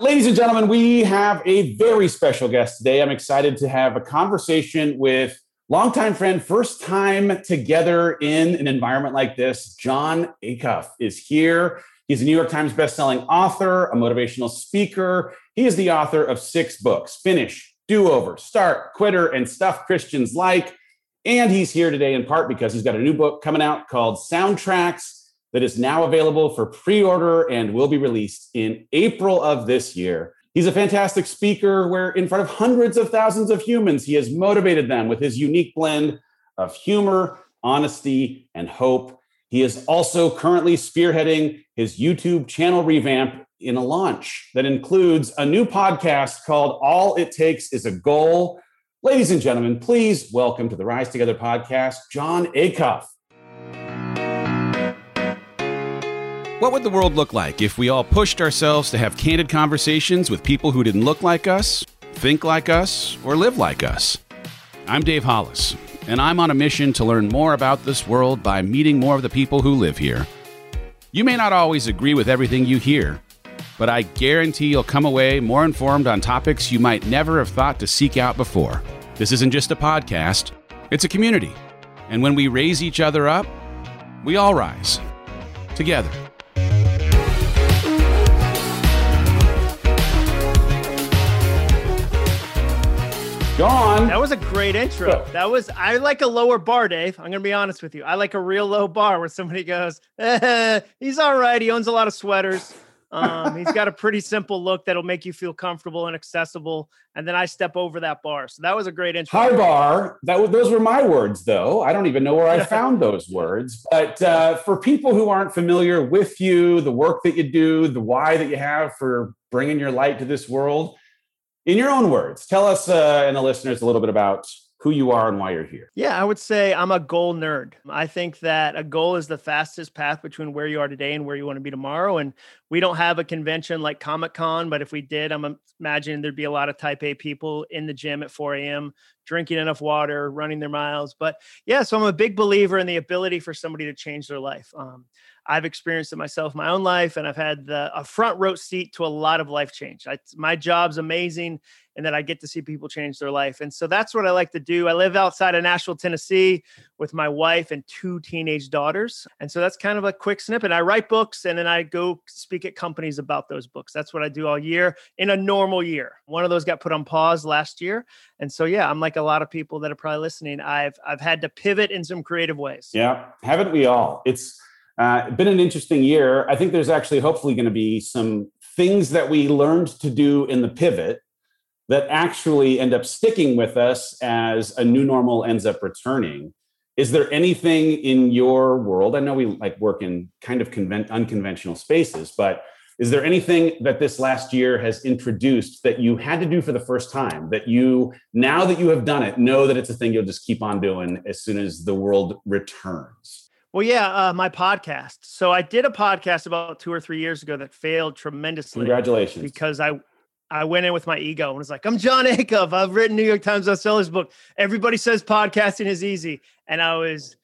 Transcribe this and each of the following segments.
Ladies and gentlemen, we have a very special guest today. I'm excited to have a conversation with longtime friend, first time together in an environment like this. Jon Acuff is here. He's a New York Times bestselling author, a motivational speaker. He is the author of six books Finish, Do Over, Start, Quitter, and Stuff Christians Like. And he's here today in part because he's got a new book coming out called Soundtracks that is now available for pre order and will be released in April of this year. He's a fantastic speaker where, in front of hundreds of thousands of humans, he has motivated them with his unique blend of humor, honesty, and hope. He is also currently spearheading his YouTube channel revamp in a launch that includes a new podcast called All It Takes is a Goal. Ladies and gentlemen, please welcome to the Rise Together podcast, Jon Acuff. What would the world look like if we all pushed ourselves to have candid conversations with people who didn't look like us, think like us, or live like us? I'm Dave Hollis, and I'm on a mission to learn more about this world by meeting more of the people who live here. You may not always agree with everything you hear, but I guarantee you'll come away more informed on topics you might never have thought to seek out before. This isn't just a podcast, it's a community. And when we raise each other up, we all rise together. That was a great intro. That was I like a lower bar, Dave. I'm gonna be honest with you. I like a real low bar where somebody goes, eh, "He's all right. He owns a lot of sweaters. Um, he's got a pretty simple look that'll make you feel comfortable and accessible." And then I step over that bar. So that was a great intro. High bar. That was, those were my words, though. I don't even know where I found those words. But uh, for people who aren't familiar with you, the work that you do, the why that you have for bringing your light to this world in your own words, tell us uh, and the listeners a little bit about who you are and why you're here. Yeah, I would say I'm a goal nerd. I think that a goal is the fastest path between where you are today and where you want to be tomorrow. And we don't have a convention like Comic Con, but if we did, I'm imagining there'd be a lot of type A people in the gym at 4 a.m., drinking enough water, running their miles. But yeah, so I'm a big believer in the ability for somebody to change their life. Um, I've experienced it myself in my own life, and I've had the, a front row seat to a lot of life change. I, my job's amazing, and that I get to see people change their life. And so that's what I like to do. I live outside of Nashville, Tennessee, with my wife and two teenage daughters, and so that's kind of a quick snippet. I write books, and then I go speak at companies about those books. That's what I do all year in a normal year. One of those got put on pause last year, and so yeah, I'm like a lot of people that are probably listening. I've I've had to pivot in some creative ways. Yeah, haven't we all? It's uh, been an interesting year. I think there's actually hopefully going to be some things that we learned to do in the pivot that actually end up sticking with us as a new normal ends up returning. Is there anything in your world? I know we like work in kind of convent, unconventional spaces, but is there anything that this last year has introduced that you had to do for the first time that you now that you have done it know that it's a thing you'll just keep on doing as soon as the world returns well, yeah, uh, my podcast. So I did a podcast about two or three years ago that failed tremendously. Congratulations! Because I I went in with my ego and was like, I'm Jon Acuff. I've written New York Times bestsellers book. Everybody says podcasting is easy, and I was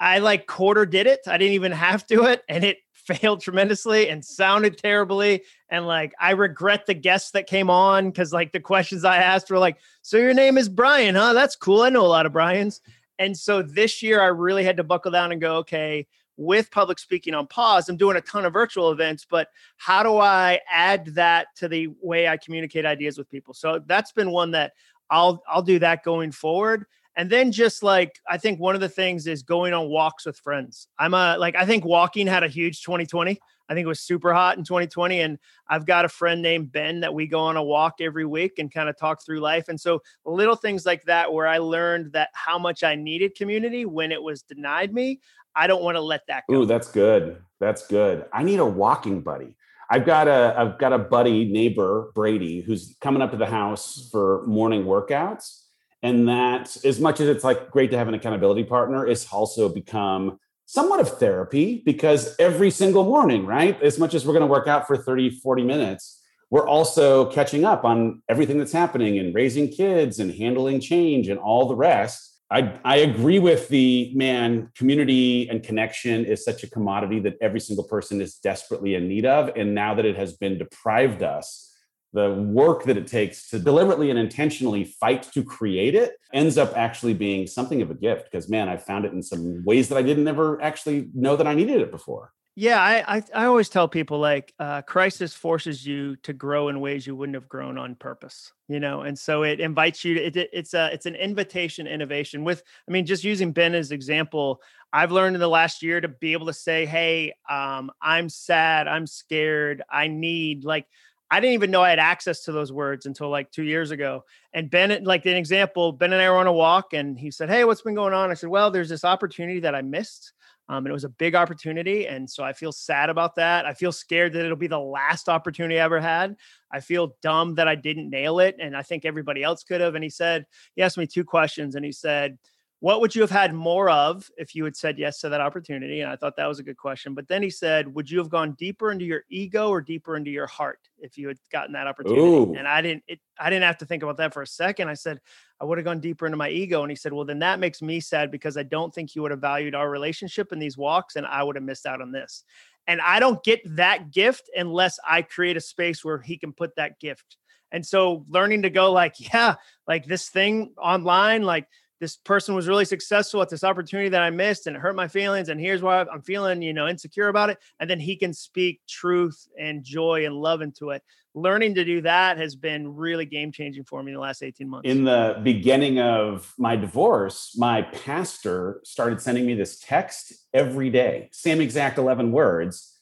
I like quarter did it. I didn't even have to it, and it failed tremendously and sounded terribly. And like I regret the guests that came on because like the questions I asked were like, "So your name is Brian, huh? That's cool. I know a lot of Brian's." And so this year, I really had to buckle down and go, okay, with public speaking on pause, I'm doing a ton of virtual events, but how do I add that to the way I communicate ideas with people? So that's been one that I'll I'll do that going forward. And then just like I think one of the things is going on walks with friends. I'm a like I think walking had a huge 2020. I think it was super hot in 2020. And I've got a friend named Ben that we go on a walk every week and kind of talk through life. And so little things like that, where I learned that how much I needed community when it was denied me. I don't want to let that go. Ooh, that's good. That's good. I need a walking buddy. I've got a I've got a buddy neighbor Brady who's coming up to the house for morning workouts and that as much as it's like great to have an accountability partner it's also become somewhat of therapy because every single morning, right? As much as we're going to work out for 30, 40 minutes, we're also catching up on everything that's happening and raising kids and handling change and all the rest. I, I agree with the man, community and connection is such a commodity that every single person is desperately in need of. And now that it has been deprived us the work that it takes to deliberately and intentionally fight to create it ends up actually being something of a gift because man i found it in some ways that i didn't ever actually know that i needed it before. Yeah i i, I always tell people like uh, crisis forces you to grow in ways you wouldn't have grown on purpose you know and so it invites you to, it, it's a it's an invitation innovation with i mean just using ben as example i've learned in the last year to be able to say hey um, i'm sad i'm scared i need like I didn't even know I had access to those words until like two years ago. And Ben, like an example, Ben and I were on a walk and he said, Hey, what's been going on? I said, Well, there's this opportunity that I missed. Um, and it was a big opportunity. And so I feel sad about that. I feel scared that it'll be the last opportunity I ever had. I feel dumb that I didn't nail it. And I think everybody else could have. And he said, He asked me two questions and he said, what would you have had more of if you had said yes to that opportunity? And I thought that was a good question. But then he said, Would you have gone deeper into your ego or deeper into your heart if you had gotten that opportunity? Ooh. And I didn't it, I didn't have to think about that for a second. I said, I would have gone deeper into my ego. And he said, Well, then that makes me sad because I don't think you would have valued our relationship in these walks, and I would have missed out on this. And I don't get that gift unless I create a space where he can put that gift. And so learning to go like, yeah, like this thing online, like this person was really successful at this opportunity that I missed and it hurt my feelings. And here's why I'm feeling, you know, insecure about it. And then he can speak truth and joy and love into it. Learning to do that has been really game changing for me in the last 18 months. In the beginning of my divorce, my pastor started sending me this text every day, same exact 11 words.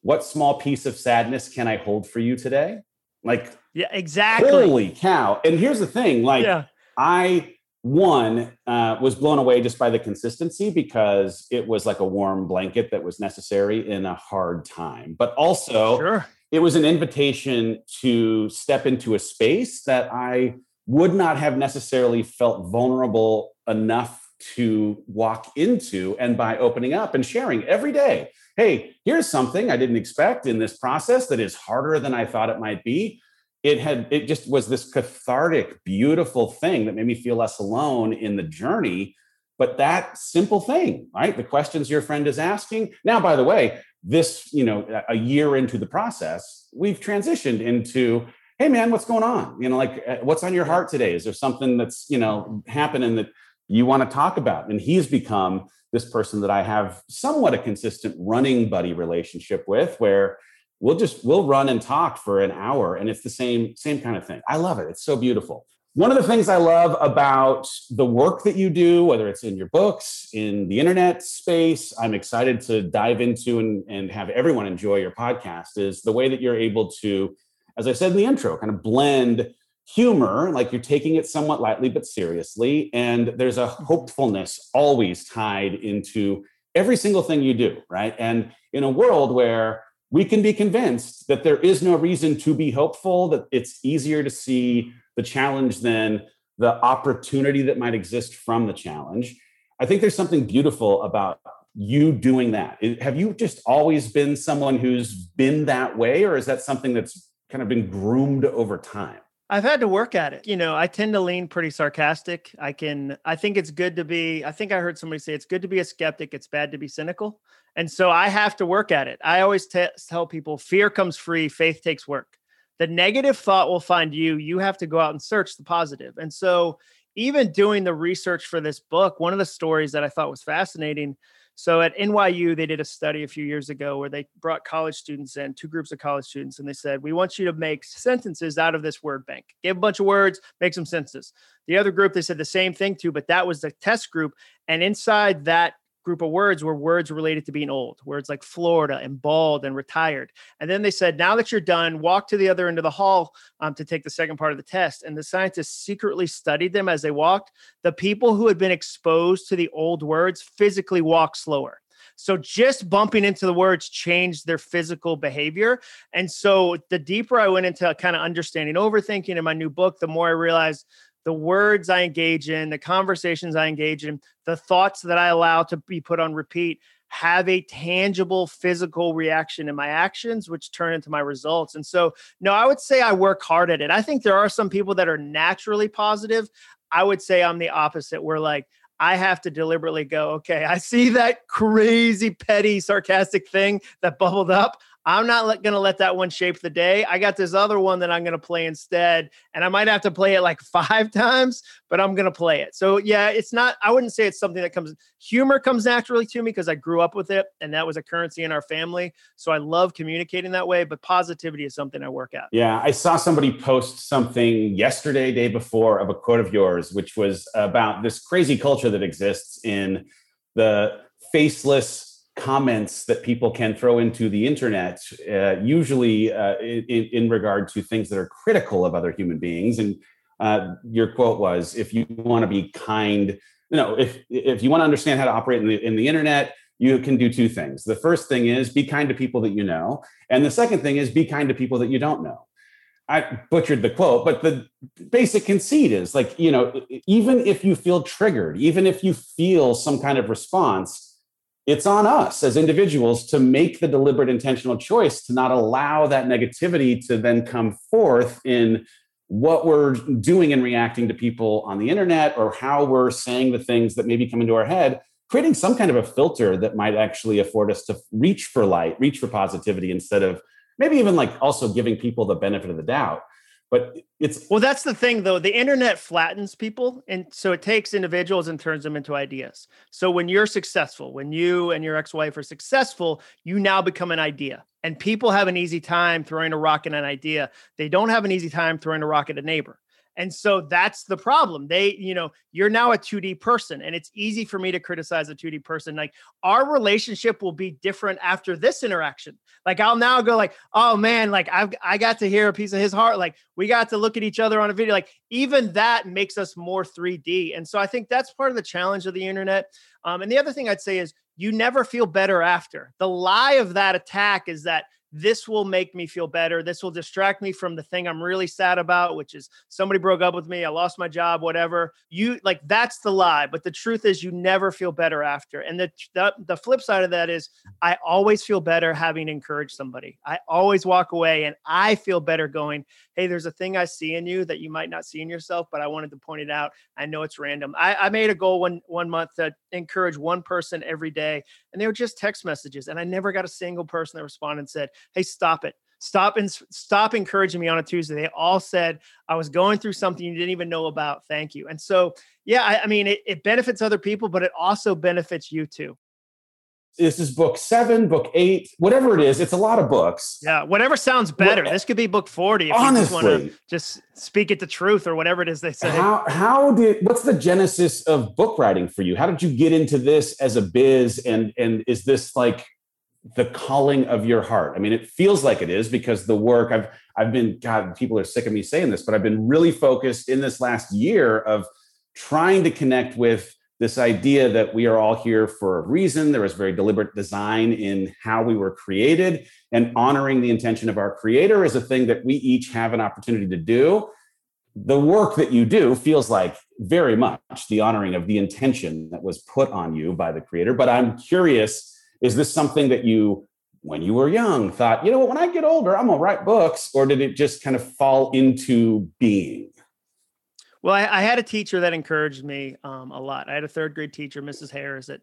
What small piece of sadness can I hold for you today? Like, yeah, exactly. Holy cow. And here's the thing like, yeah. I, one uh, was blown away just by the consistency because it was like a warm blanket that was necessary in a hard time but also sure. it was an invitation to step into a space that i would not have necessarily felt vulnerable enough to walk into and by opening up and sharing every day hey here's something i didn't expect in this process that is harder than i thought it might be it had it just was this cathartic beautiful thing that made me feel less alone in the journey but that simple thing right? The questions your friend is asking. Now by the way this you know a year into the process we've transitioned into hey man what's going on? You know like uh, what's on your heart today? Is there something that's you know happening that you want to talk about? And he's become this person that i have somewhat a consistent running buddy relationship with where we'll just we'll run and talk for an hour and it's the same same kind of thing. I love it. It's so beautiful. One of the things i love about the work that you do whether it's in your books in the internet space i'm excited to dive into and, and have everyone enjoy your podcast is the way that you're able to as i said in the intro kind of blend humor like you're taking it somewhat lightly but seriously and there's a mm-hmm. hopefulness always tied into every single thing you do right? And in a world where we can be convinced that there is no reason to be hopeful, that it's easier to see the challenge than the opportunity that might exist from the challenge. I think there's something beautiful about you doing that. Have you just always been someone who's been that way, or is that something that's kind of been groomed over time? I've had to work at it. You know, I tend to lean pretty sarcastic. I can, I think it's good to be, I think I heard somebody say it's good to be a skeptic, it's bad to be cynical. And so I have to work at it. I always t- tell people fear comes free, faith takes work. The negative thought will find you. You have to go out and search the positive. And so, even doing the research for this book, one of the stories that I thought was fascinating so at NYU, they did a study a few years ago where they brought college students in, two groups of college students, and they said, We want you to make sentences out of this word bank. Give a bunch of words, make some sentences. The other group, they said the same thing to, but that was the test group. And inside that group of words were words related to being old, words like Florida and bald and retired. And then they said, now that you're done, walk to the other end of the hall um, to take the second part of the test. And the scientists secretly studied them as they walked. The people who had been exposed to the old words physically walked slower. So just bumping into the words changed their physical behavior. And so the deeper I went into kind of understanding overthinking in my new book, the more I realized the words I engage in, the conversations I engage in, the thoughts that I allow to be put on repeat have a tangible physical reaction in my actions, which turn into my results. And so, no, I would say I work hard at it. I think there are some people that are naturally positive. I would say I'm the opposite, where like, I have to deliberately go, okay, I see that crazy, petty, sarcastic thing that bubbled up. I'm not going to let that one shape the day. I got this other one that I'm to play instead. And I might have to play it like five times, but I'm to play it. So, yeah, it's not, I wouldn't say it's something that comes, humor comes naturally to me because I grew up with it and that was a currency in our family. So I love communicating that way, but positivity is something I work at. Yeah. I saw somebody post something yesterday, day before, of a quote of yours, which was about this crazy culture that exists in the faceless comments that people can throw into the internet, uh, usually uh, in, in, regard to things that are critical of other human beings. And uh, your quote was, "If you want to be kind, you know, if if you want to understand how to operate in the in the internet, you can do two things. The first thing is be kind to people that you know, and the second thing is be kind to people that you don't know." I butchered the quote, but the basic conceit is like, you know, even if you feel triggered, even if you feel some kind of response, it's on us as individuals to make the deliberate intentional choice to not allow that negativity to then come forth in what we're doing and reacting to people on the internet or how we're saying the things that maybe come into our head creating some kind of a filter that might actually afford us to reach for light reach for positivity instead of maybe even like also giving people the benefit of the doubt but it's well that's the thing though. The internet flattens people and so it takes individuals and turns them into ideas. So when you're successful when you and your ex-wife are successful you now become an idea. And people have an easy time throwing a rock at an idea. They don't have an easy time throwing a rock at a neighbor and so that's the problem. They, you know, you're now a 2D person, and it's easy for me to criticize a 2D person. Like our relationship will be different after this interaction. Like I'll now go like, oh man, like I've I got to hear a piece of his heart. Like we got to look at each other on a video. Like even that makes us more 3D. And so I think that's part of the challenge of the internet. Um, and the other thing I'd say is you never feel better after. The lie of that attack is that this will make me feel better. This will distract me from the thing I'm really sad about, which is somebody broke up with me, I lost my job, whatever. You like that's the lie, but the truth is you never feel better after. And the the, the flip side of that is I always feel better having encouraged somebody. I always walk away and I feel better going, "Hey, there's a thing I see in you that you might not see in yourself, but I wanted to point it out. I know it's random." I, I made a goal one one month to encourage one person every day, and they were just text messages, and I never got a single person that responded and said, hey, stop it. Stop and stop encouraging me on a Tuesday. They all said I was going through something you didn't even know about. Thank you. And so, yeah, I, I mean, it, it benefits other people, but it also benefits you too this is book seven, book eight, whatever it is. It's a lot of books. Yeah, whatever sounds better. What, this could be book 40 if honestly, you just want to just speak it the truth or whatever it is they say. How how did what's the genesis of book writing for you? How did you get into this as a biz? And and is this like the calling of your heart. I mean, it feels like it is because the work I've I've been God, people are sick of me saying this, but I've been really focused in this last year of trying to connect with this idea that we are all here for a reason. There was very deliberate design in how we were created, and honoring the intention of our creator is a thing that we each have an opportunity to do. The work that you do feels like very much the honoring of the intention that was put on you by the creator. But I'm curious is this something that you, when you were young, thought, you know what, when I get older, I'm gonna write books, or did it just kind of fall into being? Well, I, I had a teacher that encouraged me um, a lot. I had a third grade teacher, Mrs. Harris, at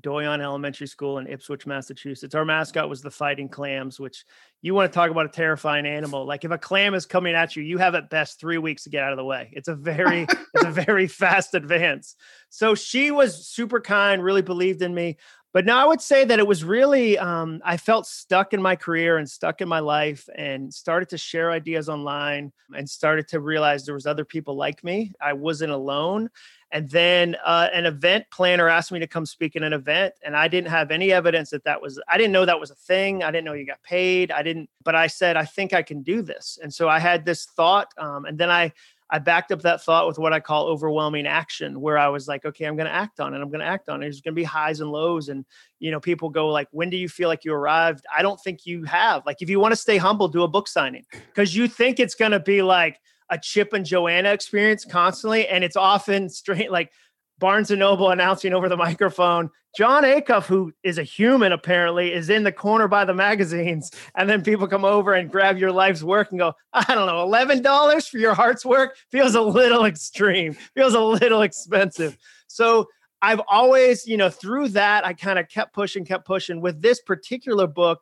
Doyon Elementary School in Ipswich, Massachusetts. Our mascot was the fighting clams, which you want to talk about a terrifying animal. Like if a clam is coming at you, you have at best three weeks to get out of the way. It's a very, it's a very fast advance. So she was super kind, really believed in me. But now I would say that it was really, um, I felt stuck in my career and stuck in my life and started to share ideas online and started to realize there was other people like me. I wasn't alone. And then uh, an event planner asked me to come speak at an event, and I didn't have any evidence that that was, I didn't know that was a thing. I didn't know you got paid. I didn't, but I said, I think I can do this. And so I had this thought. Um, and then I, I backed up that thought with what I call overwhelming action, where I was like, okay, I'm going to act on it. I'm going to act on it. There's going to be highs and lows. And, you know, people go like, when do you feel like you arrived? I don't think you have. Like, if you want to stay humble, do a book signing because you think it's going to be like a Chip and Joanna experience constantly. And it's often straight like, Barnes and Noble announcing over the microphone, Jon Acuff, who is a human apparently, is in the corner by the magazines. And then people come over and grab your life's work and go, I don't know, $11 for your heart's work feels a little extreme, feels a little expensive. So I've always, you know, through that, I kind of kept pushing, kept pushing. With this particular book,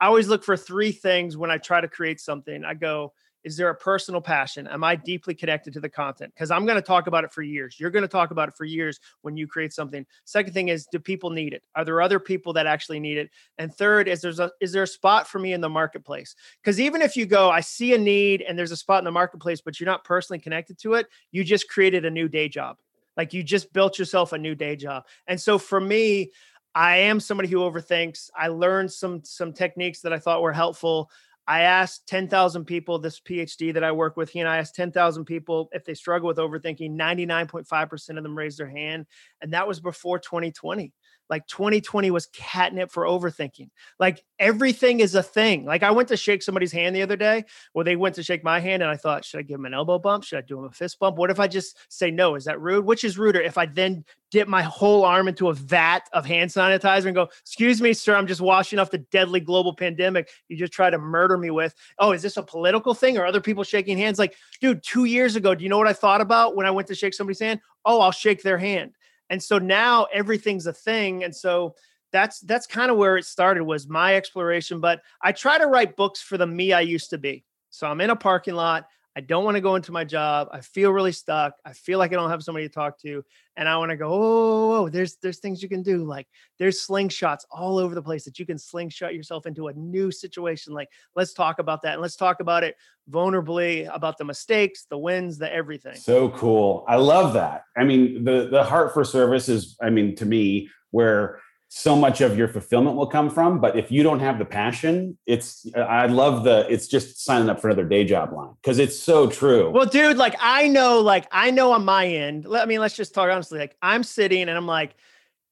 I always look for three things when I try to create something. I go, is there a personal passion? Am I deeply connected to the content? Because I'm going to talk about it for years. You're going to talk about it for years when you create something. Second thing is, do people need it? Are there other people that actually need it? And third is there's a is there a spot for me in the marketplace? Because even if you go, I see a need and there's a spot in the marketplace, but you're not personally connected to it, you just created a new day job. Like you just built yourself a new day job. And so for me, I am somebody who overthinks. I learned some some techniques that I thought were helpful. I asked 10,000 people, this PhD that I work with, he and I asked 10,000 people if they struggle with overthinking. 99.5% of them raised their hand. And that was before 2020 like 2020 was catnip for overthinking. Like everything is a thing. Like I went to shake somebody's hand the other day, or they went to shake my hand, and I thought, should I give him an elbow bump? Should I do him a fist bump? What if I just say no? Is that rude? Which is ruder? If I then dip my whole arm into a vat of hand sanitizer and go, excuse me, sir, I'm just washing off the deadly global pandemic you just try to murder me with. Oh, is this a political thing or other people shaking hands? Like, dude, two years ago, do you know what I thought about when I went to shake somebody's hand? Oh, I'll shake their hand and so now everything's a thing and so that's that's kind of where it started was my exploration but i try to write books for the me i used to be. So i'm in a parking lot I don't want to go into my job. I feel really stuck. I feel like I don't have somebody to talk to. And I want to go, oh, there's there's things you can do. Like there's slingshots all over the place that you can slingshot yourself into a new situation. Like, let's talk about that. And let's talk about it vulnerably, about the mistakes, the wins, the everything. So cool. I love that. I mean, the the heart for service is, I mean, to me, where so much of your fulfillment will come from. But if you don't have the passion, it's I love the it's just signing up for another day job line because it's so true. Well, dude, like I know, like I know on my end. Let I mean, let's just talk honestly. Like I'm sitting and I'm like,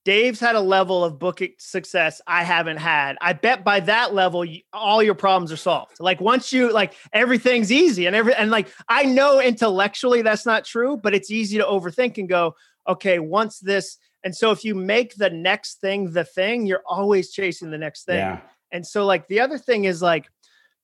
Dave's had a level of book success I haven't had. I bet by that level, all your problems are solved. Like once you like everything's easy and every and like I know intellectually that's not true, but it's easy to overthink and go, okay, once this and so if you make the next thing the thing, you're always chasing the next thing. Yeah. And so like the other thing is like,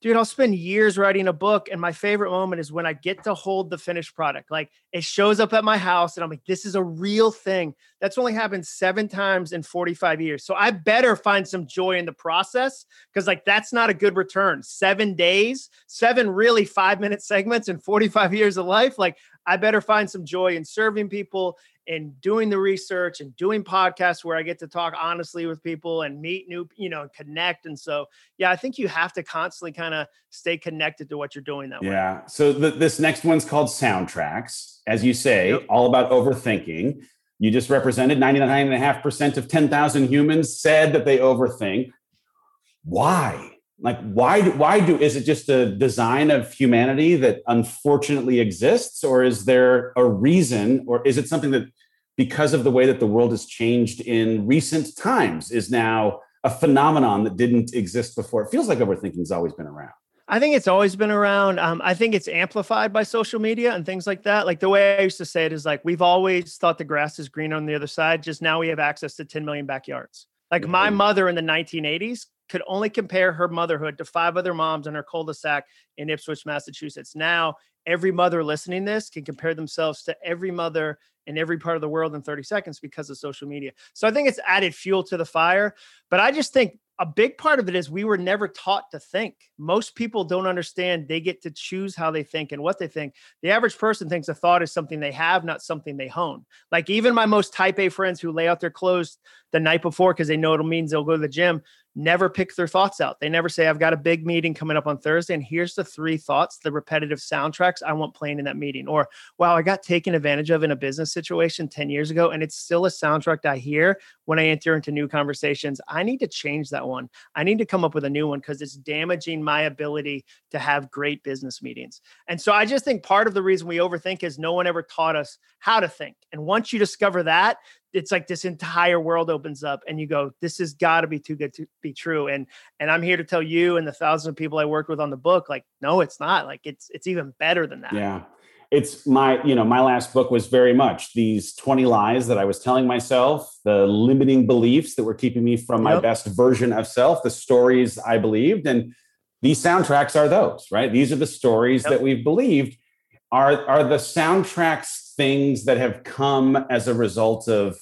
dude, I'll spend years writing a book. And my favorite moment is when I get to hold the finished product. Like it shows up at my house and I'm like, this is a real thing. That's only happened seven times in 45 years. So I better find some joy in the process because like that's not a good return. Seven days, seven really five minute segments in 45 years of life. Like I better find some joy in serving people and doing the research and doing podcasts where I get to talk honestly with people and meet new, you know, connect. And so, yeah, I think you have to constantly kind of stay connected to what you're doing that yeah. way. Yeah. So the, this next one's called soundtracks. As you say, yep. all about overthinking. You just represented 99.5% of 10,000 humans said that they overthink. Why? Like why do, why do is it just a design of humanity that unfortunately exists or is there a reason or is it something that because of the way that the world has changed in recent times is now a phenomenon that didn't exist before it feels like overthinking's always been around I think it's always been around. Um, I think it's amplified by social media and things like that. Like the way I used to say it is like we've always thought the grass is green on the other side. Just now we have access to 10 million backyards. Like my mother in the 1980s could only compare her motherhood to five other moms in her cul-de-sac in Ipswich, Massachusetts. Now, every mother listening this can compare themselves to every mother in every part of the world in 30 seconds because of social media. So I think it's added fuel to the fire, but I just think a big part of it is we were never taught to think. Most people don't understand they get to choose how they think and what they think. The average person thinks a thought is something they have, not something they hone. Like even my most type A friends who lay out their clothes the night before because they know it means they'll go to the gym never pick their thoughts out. They never say, I've got a big meeting coming up on Thursday, and here's the three thoughts, the repetitive soundtracks I want playing in that meeting. Or, wow, I got taken advantage of in a business situation 10 years ago, and it's still a soundtrack I hear when I enter into new conversations. I need to change that one. I need to come up with a new one because it's damaging my ability to have great business meetings. And so I just think part of the reason we overthink is no one ever taught us how to think. And once you discover that, it's like this entire world opens up and you go this has got to be too good to be true. And and i'm here to tell you and the thousands of people i worked with on the book like no it's not. Like it's it's even better than that. Yeah. It's my you know my last book was very much these 20 lies that i was telling myself the limiting beliefs that were keeping me from my best version of self the stories i believed. And these soundtracks are those right? These are the stories yep. that we've believed are are the soundtracks things that have come as a result of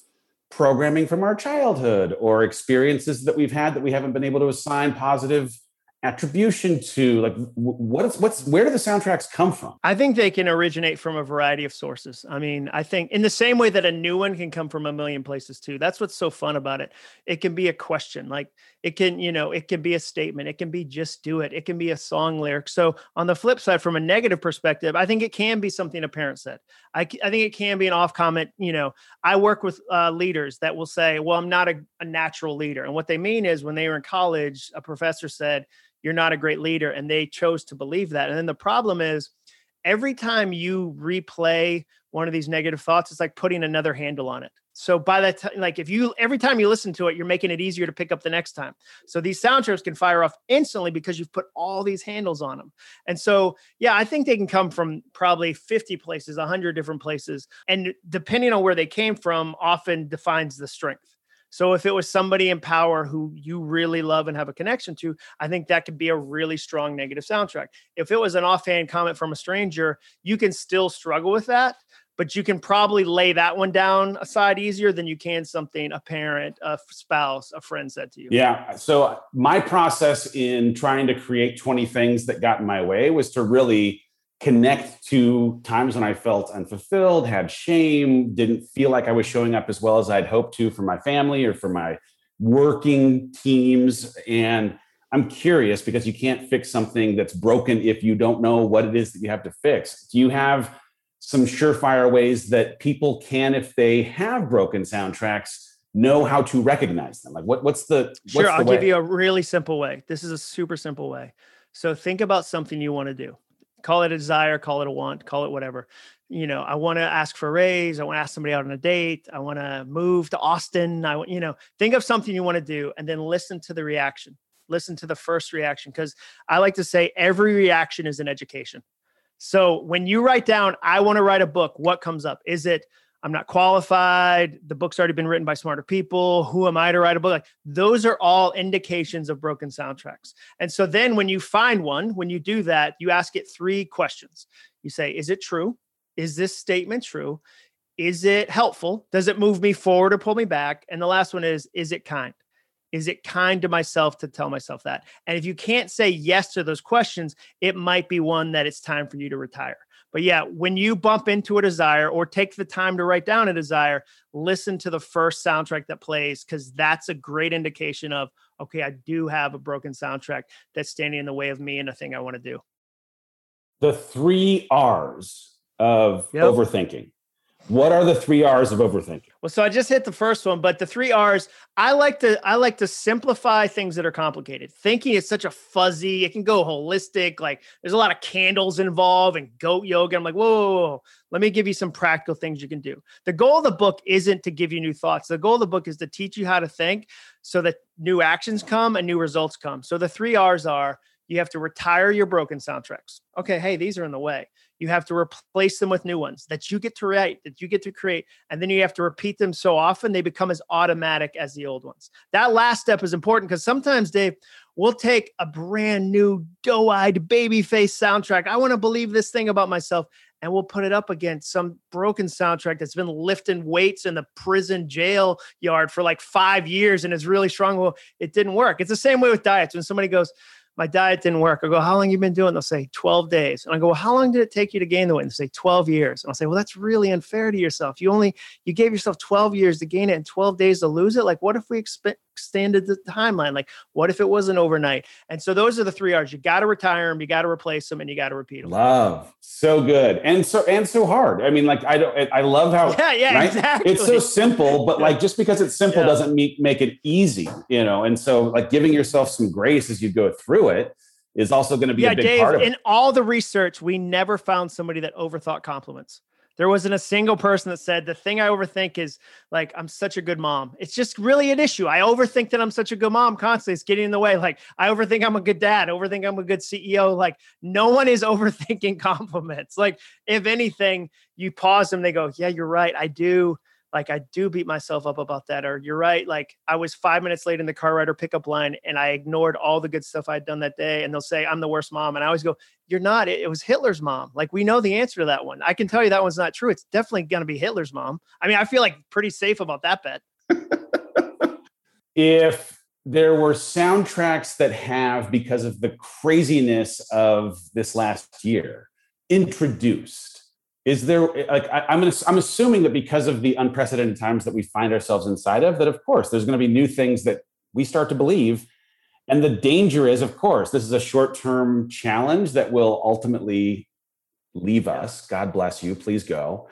programming from our childhood or experiences that we've had that we haven't been able to assign positive attribution to like what's what's where do the soundtracks come from? I think they can originate from a variety of sources. I mean i think in the same way that a new one can come from a million places too that's what's so fun about it. It can be a question like it can you know it can be a statement it can be just do it it can be a song lyric so on the flip side from a negative perspective i think it can be something a parent said i, I think it can be an off comment you know i work with uh, leaders that will say well i'm not a, a natural leader and what they mean is when they were in college a professor said you're not a great leader. And they chose to believe that. And then the problem is every time you replay one of these negative thoughts, it's like putting another handle on it. So by that time, like if you every time you listen to it, you're making it easier to pick up the next time. So these soundtracks can fire off instantly because you've put all these handles on them. And so, yeah, I think they can come from probably 50 places, 100 different places. And depending on where they came from, often defines the strength. So if it was somebody in power who you really love and have a connection to, I think that could be a really strong negative soundtrack. If it was an offhand comment from a stranger, you can still struggle with that, but you can probably lay that one down aside easier than you can something a parent, a spouse, a friend said to you. Yeah. So my process in trying to create 20 things that got in my way was to really connect to times when I felt unfulfilled, had shame, didn't feel like I was showing up as well as I'd hoped to for my family or for my working teams. And I'm curious because you can't fix something that's broken if you don't know what it is that you have to fix. Do you have some surefire ways that people can, if they have broken soundtracks, know how to recognize them? Like what, what's the what's sure? The I'll way? give you a really simple way. This is a super simple way. So think about something you want to do call it a desire, call it a want, call it whatever. You know, I want to ask for a raise. I want to ask somebody out on a date. I want to move to Austin. I want, you know, think of something you want to do and then listen to the reaction. Listen to the first reaction. Cause I like to say every reaction is an education. So when you write down, I want to write a book, what comes up? Is it, I'm not qualified. The book's already been written by smarter people. Who am I to write a book? Like those are all indications of broken soundtracks. And so then when you find one, when you do that, you ask it three questions. You say, is it true? Is this statement true? Is it helpful? Does it move me forward or pull me back? And the last one is, is it kind? Is it kind to myself to tell myself that? And if you can't say yes to those questions, it might be one that it's time for you to retire. But yeah, when you bump into a desire or take the time to write down a desire, listen to the first soundtrack that plays because that's a great indication of, okay, I do have a broken soundtrack that's standing in the way of me and the thing I want to do. The three R's of yep. overthinking what are the three R's of overthinking? Well, so I just hit the first one, but the three R's, I like to I like to simplify things that are complicated. Thinking is such a fuzzy, it can go holistic. Like there's a lot of candles involved and goat yoga. I'm like, whoa, whoa, whoa, let me give you some practical things you can do. The goal of the book isn't to give you new thoughts. The goal of the book is to teach you how to think so that new actions come and new results come. So the three R's are you have to retire your broken soundtracks. Okay, hey, these are in the way. You have to replace them with new ones that you get to write, that you get to create. And then you have to repeat them so often they become as automatic as the old ones. That last step is important because sometimes, Dave, we'll take a brand new doe eyed baby face soundtrack. I want to believe this thing about myself. And we'll put it up against some broken soundtrack that's been lifting weights in the prison jail yard for like five years and is really strong. Well, it didn't work. It's the same way with diets. When somebody goes, my diet didn't work. I go, how long you been doing? They'll say 12 days. And I go, well, how long did it take you to gain the weight? And they say 12 years. And I'll say, well, that's really unfair to yourself. You only, you gave yourself 12 years to gain it and 12 days to lose it. Like, what if we exp- extended the timeline? Like, what if it wasn't overnight? And so those are the three R's. You got to retire them, you got to replace them, and you got to repeat them. Love. So good. And so, and so hard. I mean, like, I don't, I love how, yeah, yeah, right? exactly. It's so simple, but like, just because it's simple yeah. doesn't make, make it easy, you know? And so like giving yourself some grace as you go through it is also going to be yeah, a big Dave, part of it. In all the research, we never found somebody that overthought compliments. There wasn't a single person that said the thing I overthink is like I'm such a good mom. It's just really an issue. I overthink that I'm such a good mom constantly. It's getting in the way. Like I overthink I'm a good dad. Overthink I'm a good CEO. Like no one is overthinking compliments. Like if anything, you pause them, they go, "Yeah, you're right. I do." Like I do beat myself up about that. Or you're right, like I was five minutes late in the car rider pickup line and I ignored all the good stuff I'd done that day. And they'll say, I'm the worst mom. And I always go, You're not. It, it was Hitler's mom. Like we know the answer to that one. I can tell you that one's not true. It's definitely gonna be Hitler's mom. I mean, I feel like pretty safe about that bet. if there were soundtracks that have, because of the craziness of this last year, introduced. Is there like I, I'm, I'm assuming that because of the unprecedented times that we find ourselves inside of, that of course there's going to be new things that we start to believe. And the danger is, of course, this is a short-term challenge that will ultimately leave us. God bless you. Please go.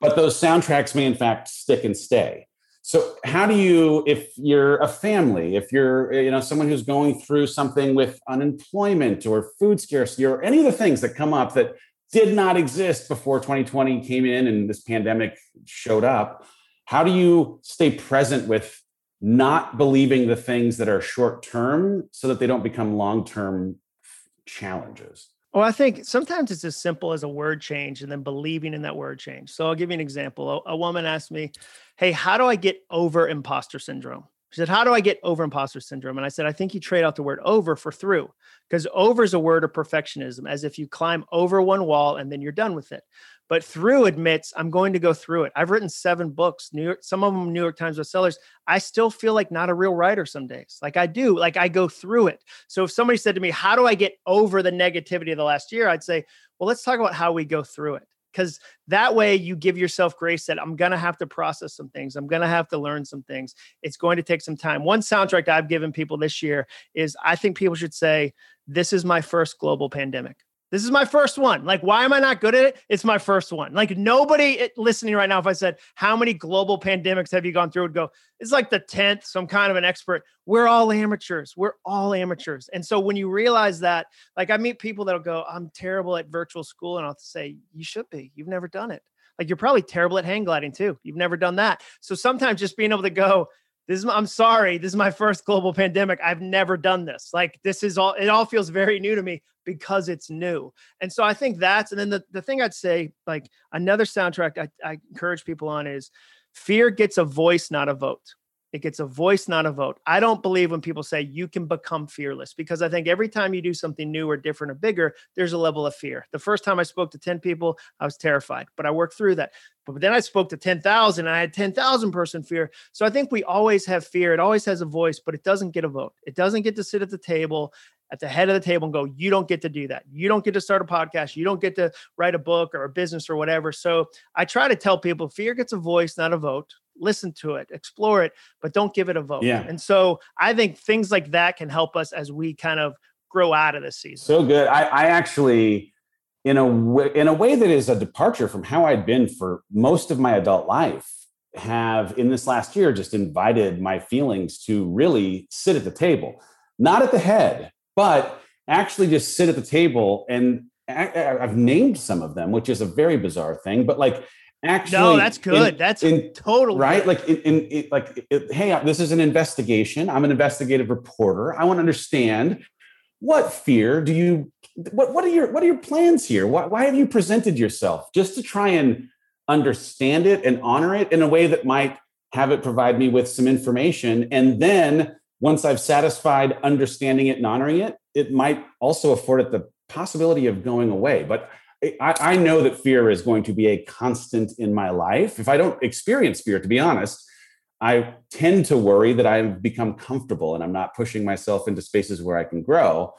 But those soundtracks may in fact stick and stay. So how do you, if you're a family, if you're, you know, someone who's going through something with unemployment or food scarcity or any of the things that come up that did not exist before 2020 came in and this pandemic showed up, how do you stay present with not believing the things that are short term so that they don't become long term challenges? Well, I think sometimes it's as simple as a word change and then believing in that word change. So I'll give you an example. A, a woman asked me, Hey, how do I get over imposter syndrome? She said, How do I get over imposter syndrome? And I said, I think you trade out the word over for through, because over is a word of perfectionism, as if you climb over one wall and then you're done with it. But through admits, I'm going to go through it. I've written seven books, New York, some of them New York Times bestsellers. I still feel like not a real writer some days. Like I do, like I go through it. So if somebody said to me, How do I get over the negativity of the last year? I'd say, Well, let's talk about how we go through it. Because that way you give yourself grace that I'm going to have to process some things. I'm going to have to learn some things. It's going to take some time. One soundtrack I've given people this year is I think people should say, This is my first global pandemic. This is my first one. Like, why am I not good at it? It's my first one. Like, nobody eh, listening right now, if I said, How many global pandemics have you gone through? would go, It's like the 10th. So I'm kind of an expert. We're all amateurs. We're all amateurs. And so when you realize that, like, I meet people that'll go, I'm terrible at virtual school. And I'll say, You should be. You've never done it. Like, you're probably terrible at hang gliding too. You've never done that. So sometimes just being able to go, this is i'm sorry this is my first global pandemic i've never done this. Like this is all it all feels very new to me because it's new. And so i think that's and then the, the thing i'd say like another soundtrack I, I encourage people on is fear gets a voice not a vote it gets a voice, not a vote. I don't believe when people say you can become fearless because I think every time you do something new or different or bigger, there's a level of fear. The first time I spoke to 10 people, I was terrified, but I worked through that. But then I spoke to 10,000 and I had 10,000 person fear. So I think we always have fear. It always has a voice, but it doesn't get a vote. It doesn't get to sit at the table at the head of the table and go, you don't get to do that. You don't get to start a podcast. You don't get to write a book or a business or whatever. So I try to tell people fear gets a voice, not a vote. Listen to it, explore it, but don't give it a vote. Yeah. And so I think things like that can help us as we kind of grow out of the season. So good. I, I actually, in a way, in a way that is a departure from how I'd been for most of my adult life, have in this last year just invited my feelings to really sit at the table, not at the head, but actually just sit at the table and I've named some of them, which is a very bizarre thing, but like actually, no, that's good. In, that's in, total right. Like in, in, like, hey, uh, this is an investigation. I'm an investigative reporter. I want to understand what fear do you what what are your what are your plans here? Why, why have you presented yourself just to try and understand it and honor it in a way that might have it provide me with some information and then once I've satisfied understanding it and honoring it, it might also afford it the possibility of going away. But I, I, know that fear is going to be a constant in my life. If I don't experience fear, to be honest, I tend to worry that I've become comfortable and I'm not pushing myself into spaces where I can grow.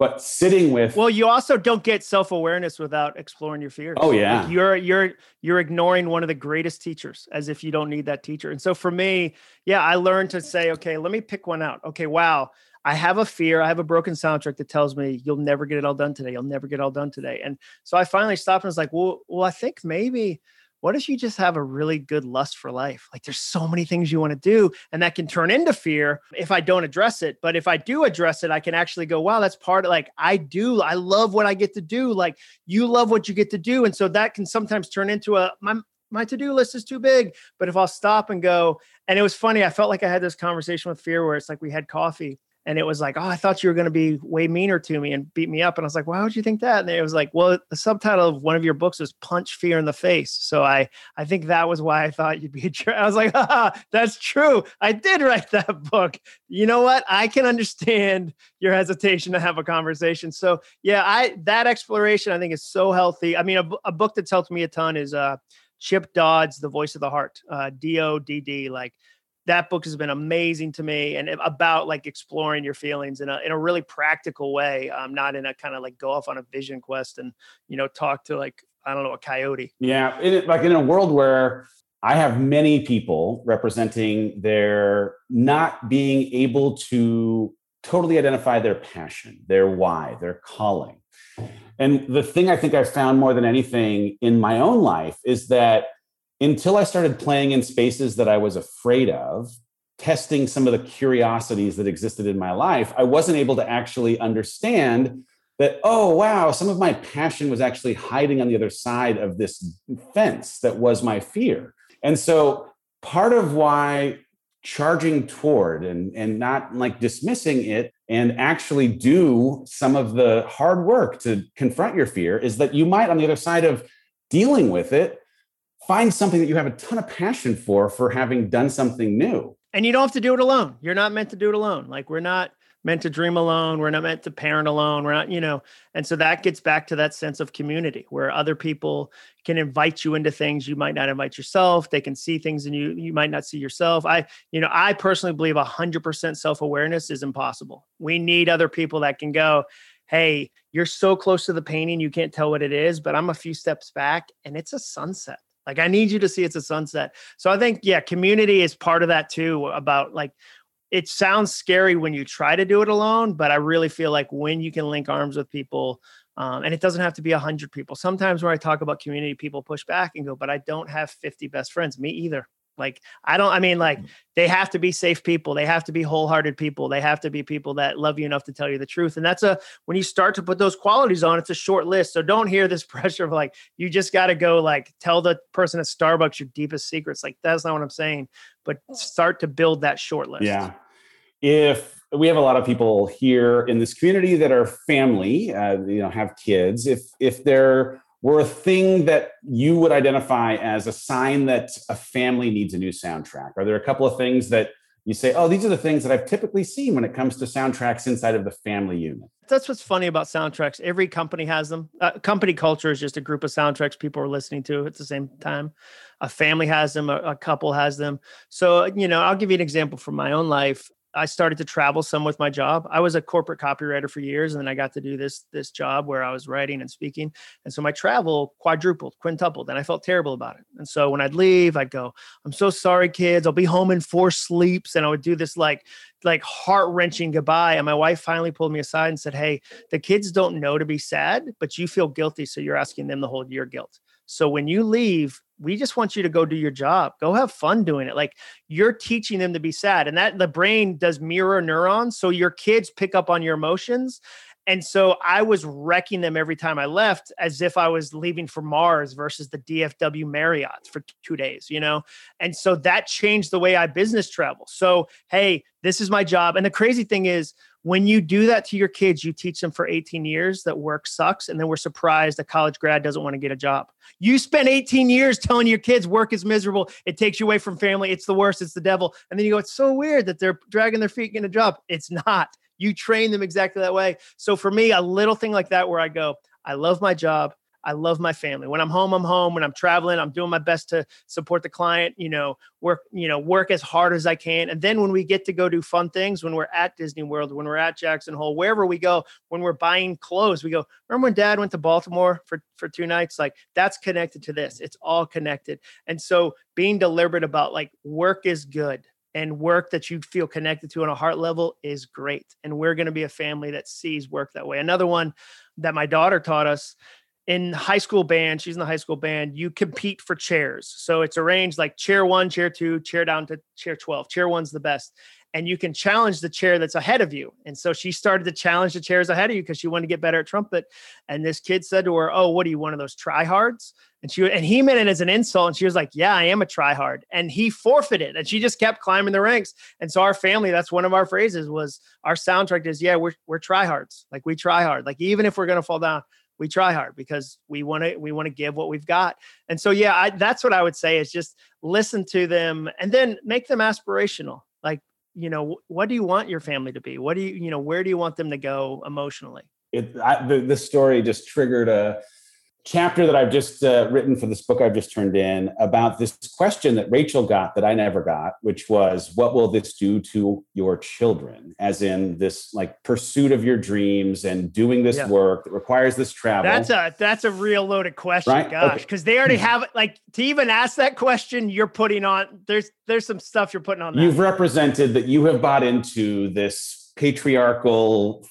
But sitting with well you also don't get self-awareness without exploring your fears. Oh yeah. Like you're you're you're ignoring one of the greatest teachers as if you don't need that teacher. And so for me yeah i learned to say okay let me pick one out. Okay wow i have a fear i have a broken soundtrack that tells me you'll never get it all done today you'll never get it all done today and so i finally stopped and was like well well i think maybe what if you just have a really good lust for life? Like there's so many things you want to do, and that can turn into fear if I don't address it. But if I do address it, I can actually go, wow, that's part of like I do, I love what I get to do. Like you love what you get to do. And so that can sometimes turn into a my my to-do list is too big. But if I'll stop and go, and it was funny, I felt like I had this conversation with fear where it's like we had coffee and it was like, oh, I thought you were going to be way meaner to me and beat me up. And I was like, why would you think that? And it was like, well, the subtitle of one of your books is "Punch Fear in the Face." So I, I think that was why I thought you'd be a jerk. I was like, ah, that's true. I did write that book. You know what? I can understand your hesitation to have a conversation. So yeah, I that exploration I think is so healthy. I mean, a, a book that's helped me a ton is uh, Chip Dodd's "The Voice of the Heart," uh, D O D D, like that book has been amazing to me and about like exploring your feelings in a in a really practical way, um, not in a kind of like go off on a vision quest and you know talk to like I don't know a coyote. Yeah, in, like in a world where I have many people representing their not being able to totally identify their passion, their why, their calling. And the thing I think i've found more than anything in my own life is that until I started playing in spaces that I was afraid of, testing some of the curiosities that existed in my life, I wasn't able to actually understand that, oh, wow, some of my passion was actually hiding on the other side of this fence that was my fear. And so part of why charging toward and, and not like dismissing it and actually do some of the hard work to confront your fear is that you might, on the other side of dealing with it, find something that you have a ton of passion for, for having done something new. And you don't have to do it alone. You're not meant to do it alone. Like we're not meant to dream alone. We're not meant to parent alone. We're not, you know, and so that gets back to that sense of community where other people can invite you into things you might not invite yourself. They can see things in you you might not see yourself. I, you know, I personally believe 100% self awareness is impossible. We need other people that can go, hey, you're so close to the painting, you can't tell what it is, but I'm a few steps back and it's a sunset. Like I need you to see it's a sunset. So I think, yeah, community is part of that too, about like it sounds scary when you try to do it alone, but I really feel like when you can link arms with people, um, and it doesn't have to be a hundred people. Sometimes when I talk about community, people push back and go, "But I don't have 50 best friends." Me either. Like I don't. I mean, like mm. they have to be safe people. They have to be wholehearted people. They have to be people that love you enough to tell you the truth. And that's a when you start to put those qualities on, it's a short list. So don't hear this pressure of like you just got to go like tell the person at Starbucks your deepest secrets. Like that's not what I'm saying. But start to build that short list. Yeah if we have a lot of people here in this community that are family, uh, you know, have kids. If if there were a thing that you would identify as a sign that a family needs a new soundtrack, are there a couple of things that you say, oh, these are the things that I've typically seen when it comes to soundtracks inside of the family unit? That's what's funny about soundtracks. Every company has them. Uh, company culture is just a group of soundtracks people are listening to at the same time. A family has them, a, a couple has them. So, you know, I'll give you an example from my own life. I started to travel some with my job. I was a corporate copywriter for years, and then I got to do this this job where I was writing and speaking, and so my travel quadrupled, quintupled, and I felt terrible about it. And so when I'd leave, I'd go, "I'm so sorry, kids. I'll be home in four sleeps," and I would do this like like heart wrenching goodbye. And my wife finally pulled me aside and said, "Hey, the kids don't know to be sad, but you feel guilty, so you're asking them to hold your guilt." So when you leave, we just want you to go do your job. Go have fun doing it. Like you're teaching them to be sad. And that the brain does mirror neurons. So your kids pick up on your emotions. And so I was wrecking them every time I left as if I was leaving for Mars versus the DFW Marriott for two days, you know? And so that changed the way I business travel. So, hey, this is my job. And the crazy thing is, when you do that to your kids, you teach them for 18 years that work sucks. And then we're surprised a college grad doesn't want to get a job. You spent 18 years telling your kids work is miserable. It takes you away from family. It's the worst. It's the devil. And then you go, it's so weird that they're dragging their feet getting a job. It's not. You train them exactly that way. So for me, a little thing like that where I go, I love my job. I love my family. When I'm home, I'm home. When I'm traveling, I'm doing my best to support the client, you know, work, you know, work as hard as I can. And then when we get to go do fun things, when we're at Disney World, when we're at Jackson Hole, wherever we go, when we're buying clothes, we go, remember when dad went to Baltimore for, for two nights? Like that's connected to this. It's all connected. And so being deliberate about like work is good and work that you feel connected to on a heart level is great. And we're going to be a family that sees work that way. Another one that my daughter taught us in high school band, she's in the high school band, you compete for chairs. So it's arranged like chair one, chair two, chair down to chair 12. Chair one's the best. And you can challenge the chair that's ahead of you. And so she started to challenge the chairs ahead of you because she wanted to get better at trumpet. And this kid said to her, Oh, what are you, one of those tryhards? And she and he meant it as an insult. And she was like, Yeah, I am a tryhard. And he forfeited. And she just kept climbing the ranks. And so our family, that's one of our phrases was our soundtrack is, yeah, we're we're tryhards. Like we try hard. Like even if we're gonna fall down, we try hard because we want to we want to give what we've got. And so yeah I, that's what i would say is just listen to them and then make them aspirational. Like you know what do you want your family to be? What do you you know where do you want them to go emotionally? It I, the, this story just triggered a chapter that I've just uh, written for this book I've just turned in about this question that Rachel got that I never got, which was, what will this do to your children? As in this like pursuit of your dreams and doing this yeah. work that requires this travel. That's a that's a real loaded question, right? gosh, because okay. they already have like to even ask that question. You're putting on there's there's some stuff you're putting on. That. You've represented that you have bought into this patriarchal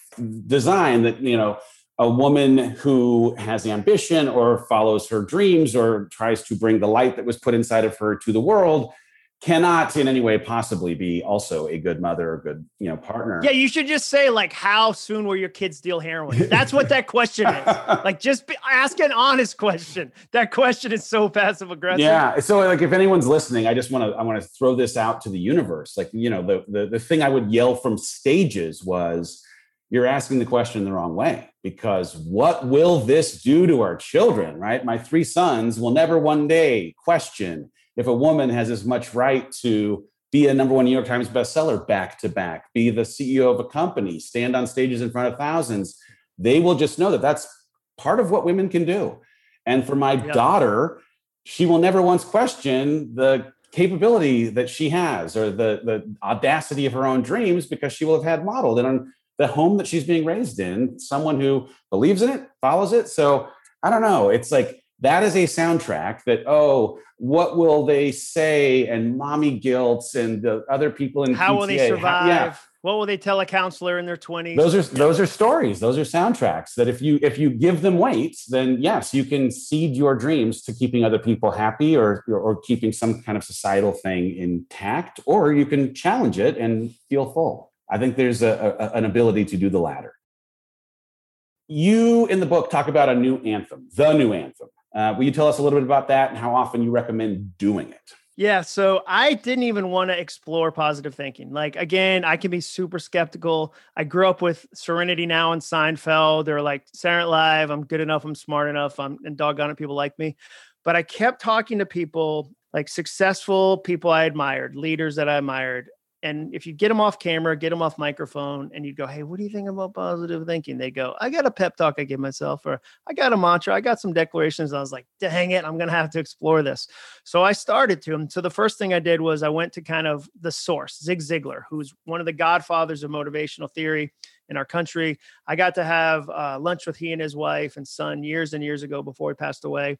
design that you know a woman who has ambition or follows her dreams or tries to bring the light that was put inside of her to the world cannot in any way possibly be also a good mother or good you know partner. Yeah you should just say like how soon will your kids deal heroin? That's what that question is. Like just be, ask an honest question. That question is so passive aggressive. Yeah so like if anyone's listening i just want to i want to throw this out to the universe. Like you know the, the the thing i would yell from stages was you're asking the question the wrong way because what will this do to our children, right? My three sons will never one day question if a woman has as much right to be a number one New York Times bestseller back to back, be the CEO of a company, stand on stages in front of thousands. They will just know that that's part of what women can do. And for my yep. daughter, she will never once question the capability that she has or the, the audacity of her own dreams because she will have had modeled. And the home that she's being raised in, someone who believes in it, follows it. So I don't know. It's like that is a soundtrack that, oh, what will they say? And mommy guilt and the other people in how PTA, will they survive? How, yeah. What will they tell a counselor in their 20s? Those are those are stories. Those are soundtracks that if you if you give them weight, then yes, you can cede your dreams to keeping other people happy or or, or keeping some kind of societal thing intact, or you can challenge it and feel full. I think there's a, a, an ability to do the latter. You in the book talk about a new anthem, the new anthem. Uh, will you tell us a little bit about that and how often you recommend doing it? Yeah, so I didn't even want to explore positive thinking. Like again, I can be super skeptical. I grew up with Serenity Now and Seinfeld. They're like Saturday Live. I'm good enough. I'm smart enough. I'm and doggone it, people like me. But I kept talking to people like successful people I admired, leaders that I admired, and if you get them off camera, get them off microphone, and you go, "Hey, what do you think about positive thinking?" They go, "I got a pep talk I give myself, or I got a mantra, I got some declarations." I was like, "Dang it, I'm gonna have to explore this." So I started to. And so the first thing I did was I went to kind of the source, Zig Ziglar, who's one of the godfathers of motivational theory in our country. I got to have uh, lunch with he and his wife and son years and years ago before he passed away.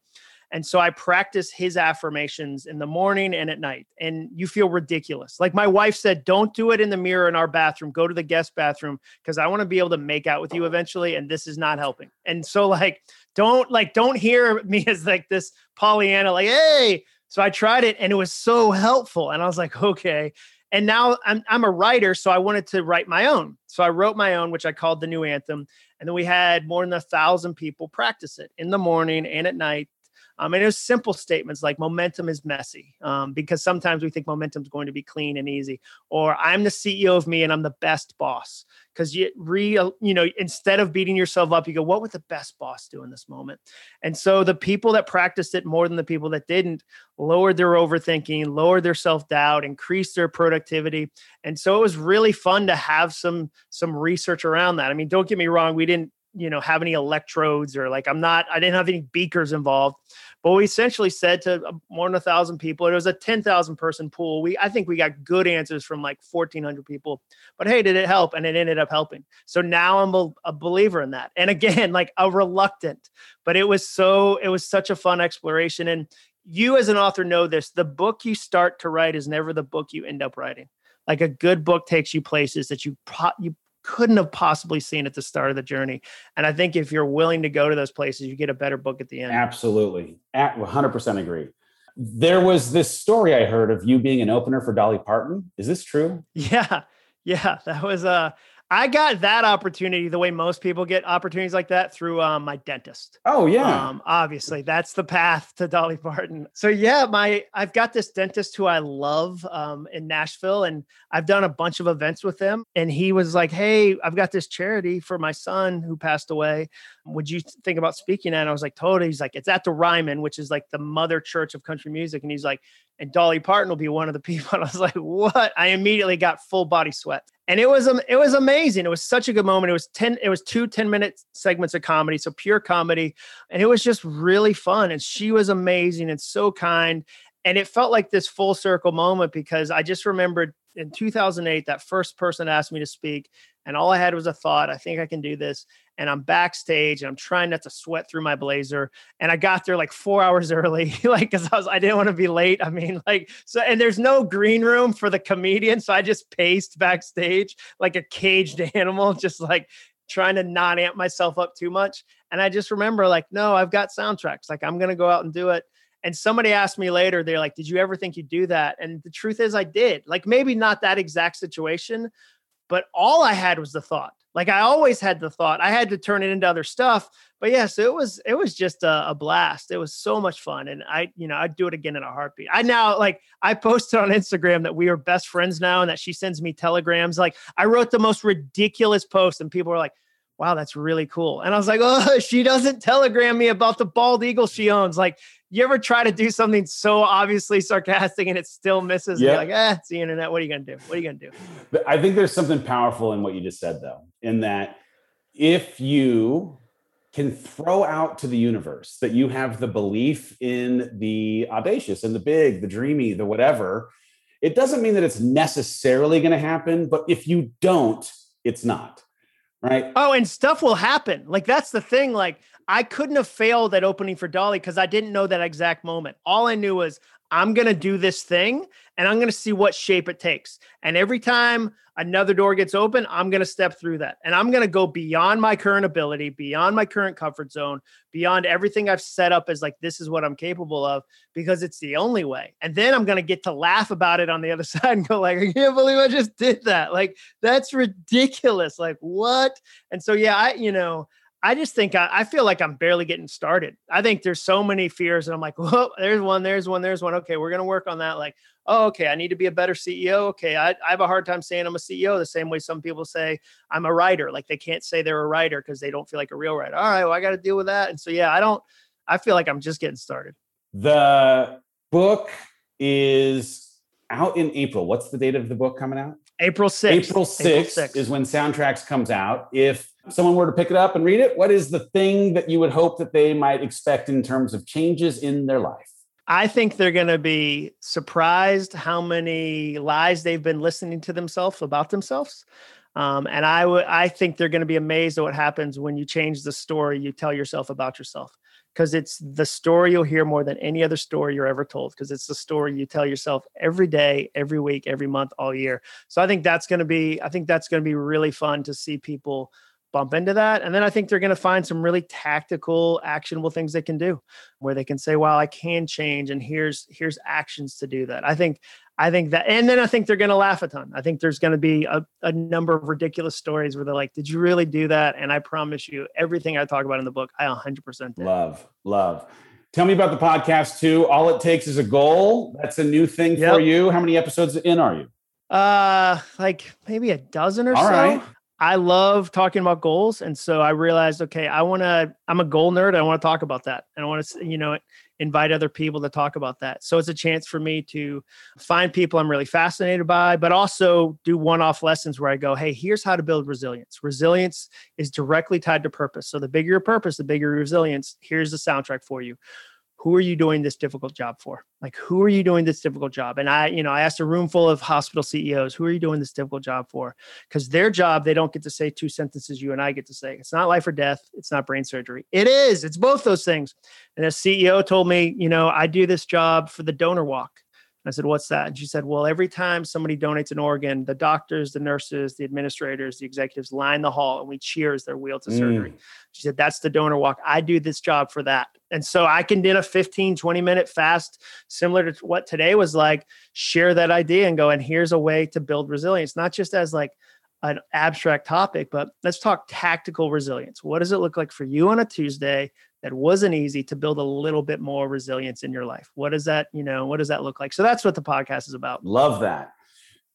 And so I practice his affirmations in the morning and at night. And you feel ridiculous. Like my wife said, don't do it in the mirror in our bathroom. Go to the guest bathroom because I want to be able to make out with you eventually. And this is not helping. And so, like, don't like, don't hear me as like this Pollyanna, like, hey. So I tried it and it was so helpful. And I was like, okay. And now I'm, I'm a writer. So I wanted to write my own. So I wrote my own, which I called the new anthem. And then we had more than a thousand people practice it in the morning and at night um, and it was simple statements like momentum is messy um, because sometimes we think momentum is going to be clean and easy, or I'm the CEO of me and I'm the best boss. Because you real, you know, instead of beating yourself up, you go, what would the best boss do in this moment? And so the people that practiced it more than the people that didn't lowered their overthinking, lowered their self doubt, increased their productivity. And so it was really fun to have some some research around that. I mean, don't get me wrong, we didn't you know have any electrodes or like i'm not i didn't have any beakers involved but we essentially said to uh, more than a thousand people, it was a 10,000 person pool. We, I think we got good answers from like 1,400 people. But hey, did it help? And it ended up helping. So now I'm a, a believer in that. And again, like a reluctant, but it was so, it was such a fun exploration. And you as an author know this the book you start to write is never the book you end up writing. Like a good book takes you places that you pro- you couldn't have possibly seen at the start of the journey. And I think if you're willing to go to those places, you get a better book at the end. Absolutely. At 100% agree. There was this story I heard of you being an opener for Dolly Parton. Is this true? Yeah. Yeah. That was, uh, I got that opportunity the way most people get opportunities like that through um, my dentist. Oh yeah, um, obviously that's the path to Dolly Parton. So yeah, my I've got this dentist who I love um, in Nashville, and I've done a bunch of events with him. And he was like, "Hey, I've got this charity for my son who passed away. Would you think about speaking at?" And I was like, "Totally." He's like, "It's at the Ryman, which is like the mother church of country music," and he's like, "And Dolly Parton will be one of the people." And I was like, "What?" I immediately got full body sweat and it was um, it was amazing. It was such a good moment. It was 10 it was two 10 minute segments of comedy, so pure comedy, and it was just really fun and she was amazing and so kind and it felt like this full circle moment because I just remembered in 2008 that first person asked me to speak and all I had was a thought, I think I can do this. And I'm backstage and I'm trying not to sweat through my blazer. And I got there like four hours early, like because I was I didn't want to be late. I mean, like so, and there's no green room for the comedian, so I just paced backstage like a caged animal, just like trying to not amp myself up too much. And I just remember, like, no, I've got soundtracks. Like, I'm gonna go out and do it. And somebody asked me later, they're like, Did you ever think you'd do that? And the truth is, I did. Like, maybe not that exact situation, but all I had was the thought. Like I always had the thought. I had to turn it into other stuff. But yes, it was it was just a, a, blast. It was so much fun, and I you know I'd do it again in a heartbeat. I now like I posted on Instagram that we are best friends now, and that she sends me telegrams. Like I wrote the most ridiculous post, and people were like, "Wow, that's really cool." And I was like, "Oh, she doesn't telegram me about the bald eagle she owns." Like you ever try to do something so obviously sarcastic and it still misses? Yeah. Like, eh, it's the internet. What are you going to do? What are you going to do? I think there's something powerful in what you just said, though, in that if you can throw out to the universe that you have the belief in the audacious and the big, the dreamy, the whatever, it doesn't mean that it's necessarily going to happen. But if you don't, it's not. Right. Oh, and stuff will happen. Like, that's the thing. Like, I couldn't have failed at opening for Dolly because I didn't know that exact moment. All I knew was I'm going to do this thing and I'm going to see what shape it takes. And every time another door gets open, I'm going to step through that. And I'm going to go beyond my current ability, beyond my current comfort zone, beyond everything I've set up as like, this is what I'm capable of because it's the only way. And then I'm going to get to laugh about it on the other side and go like, I can't believe I just did that. Like, that's ridiculous. Like, what? And so, yeah, I, you know, I just think I, I, feel like I'm barely getting started. I think there's so many fears, and I'm like, well, there's one, there's one, there's one. Okay, we're gonna work on that. Like, oh, okay, I need to be a better CEO. Okay, I, I have a hard time saying I'm a CEO the same way some people say I'm a writer. Like they can't say they're a writer because they don't feel like a real writer. All right, well, I got to deal with that. And so yeah, I don't. I feel like I'm just getting started. The book is out in April. What's the date of the book coming out? April 6th. April 6th, April 6th is when Soundtracks comes out. If someone were to pick it up and read it, what is the thing that you would hope that they might expect in terms of changes in their life? I think they're going to be surprised how many lies they've been listening to themselves about themselves. Um, and I would, I think they're going to be amazed at what happens when you change the story you tell yourself about yourself because it's the story you'll hear more than any other story you're ever told because it's the story you tell yourself every day every week every month all year so i think that's going to be i think that's going to be really fun to see people bump into that and then i think they're going to find some really tactical actionable things they can do where they can say well i can change and here's here's actions to do that i think I think that, and then I think they're going to laugh a ton. I think there's going to be a, a number of ridiculous stories where they're like, "Did you really do that?" And I promise you, everything I talk about in the book, I 100% did. Love, love. Tell me about the podcast too. All it takes is a goal. That's a new thing yep. for you. How many episodes in are you? Uh, like maybe a dozen or All so. Right. I love talking about goals, and so I realized, okay, I want to. I'm a goal nerd. I want to talk about that, and I want to, you know, invite other people to talk about that. So it's a chance for me to find people I'm really fascinated by, but also do one off lessons where I go, hey, here's how to build resilience. Resilience is directly tied to purpose. So the bigger your purpose, the bigger your resilience. Here's the soundtrack for you who are you doing this difficult job for? Like, who are you doing this difficult job? And I, you know, I asked a room full of hospital CEOs, who are you doing this difficult job for? Because their job, they don't get to say two sentences you and I get to say. It's not life or death. It's not brain surgery. It is. It's both those things. And a CEO told me, you know, I do this job for the donor walk. I said, What's that? And she said, Well, every time somebody donates an organ, the doctors, the nurses, the administrators, the executives line the hall and we cheer as they're wheeled to mm. surgery. She said, That's the donor walk. I do this job for that. And so I can do a 15, 20 minute fast, similar to what today was like, share that idea and go, and here's a way to build resilience, not just as like an abstract topic, but let's talk tactical resilience. What does it look like for you on a Tuesday that wasn't easy to build a little bit more resilience in your life? What does that, you know, what does that look like? So that's what the podcast is about. Love that.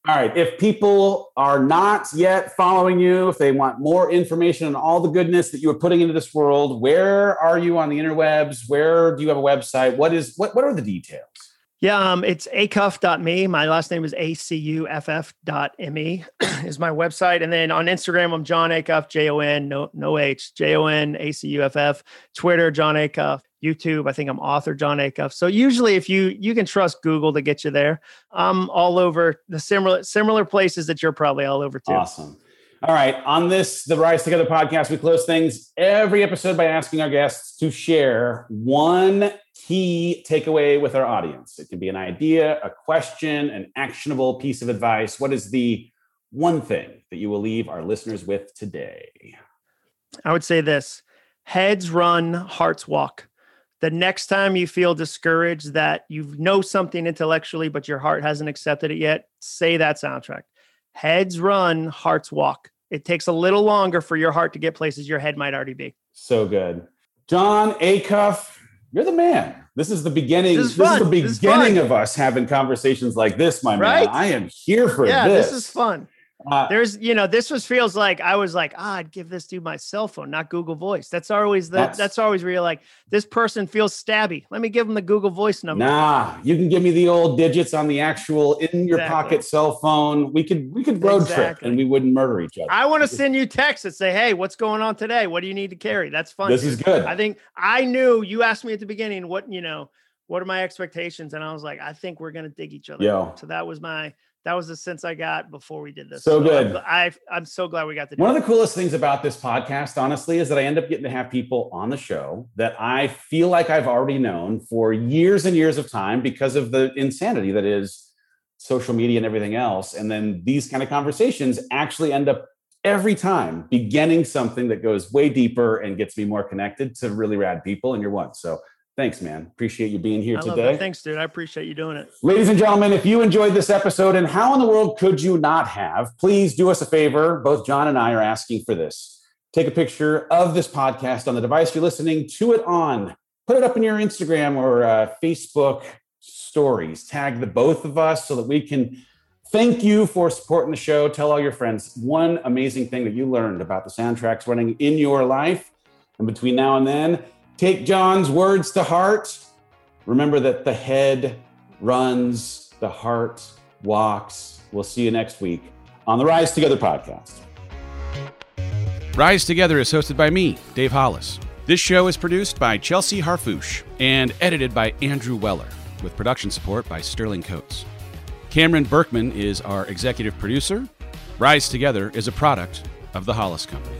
All right. If people are not yet following you, if they want more information on all the goodness that you are putting into this world, where are you on the interwebs? Where do you have a website? What is what what are the details? Yeah, um, it's acuff.me. My last name is acuff.me is my website. And then on Instagram, I'm Jon Acuff, J O N, no, no H, J O N A C U F F. Twitter, Jon Acuff. YouTube, I think I'm author Jon Acuff. So usually if you you can trust Google to get you there. I'm all over the similar similar places that you're probably all over too. Awesome. All right. On this, the Rise Together podcast, we close things every episode by asking our guests to share one key takeaway with our audience. It can be an idea, a question, an actionable piece of advice. What is the one thing that you will leave our listeners with today? I would say this heads run, hearts walk. The next time you feel discouraged that you know something intellectually, but your heart hasn't accepted it yet, say that soundtrack. Heads run, hearts walk. It takes a little longer for your heart to get places your head might already be. So good. Jon Acuff, you're the man. This is the beginning. This is, this is the beginning is of us having conversations like this, my right? man. I am here for yeah, this. this is fun. Uh, There's, you know, this was feels like I was like, ah, I'd give this dude my cell phone, not Google Voice. That's always the that's, that's always where you're like, this person feels stabby. Let me give him the Google Voice number. Nah, you can give me the old digits on the actual in your exactly. pocket cell phone. We could we could road exactly. trip and we wouldn't murder each other. I want to send you texts that say, hey, what's going on today? What do you need to carry? That's fun. This is good. I think I knew you asked me at the beginning what you know what are my expectations, and I was like, I think we're gonna dig each other. Yeah. So that was my that was the sense I got before we did this. So, so good. I, I am so glad we got to. One of the coolest things about this podcast, honestly, is that I end up getting to have people on the show that I feel like I've already known for years and years of time because of the insanity that is social media and everything else. And then these kind of conversations actually end up every time beginning something that goes way deeper and gets me more connected to really rad people. And you're one. So Thanks, man. Appreciate you being here I today. Thanks, dude. I appreciate you doing it. Ladies and gentlemen, if you enjoyed this episode, and how in the world could you not have, please do us a favor. Both Jon and I are asking for this. Take a picture of this podcast on the device you're listening to it on. Put it up in your Instagram or uh, Facebook stories. Tag the both of us so that we can thank you for supporting the show. Tell all your friends one amazing thing that you learned about the soundtracks running in your life. And between now and then, Take Jon's words to heart. Remember that the head runs, the heart walks. We'll see you next week on the Rise Together podcast. Rise Together is hosted by me, Dave Hollis. This show is produced by Chelsea Harfouche and edited by Andrew Weller, with production support by Sterling Coates. Cameron Berkman is our executive producer. Rise Together is a product of the Hollis Company.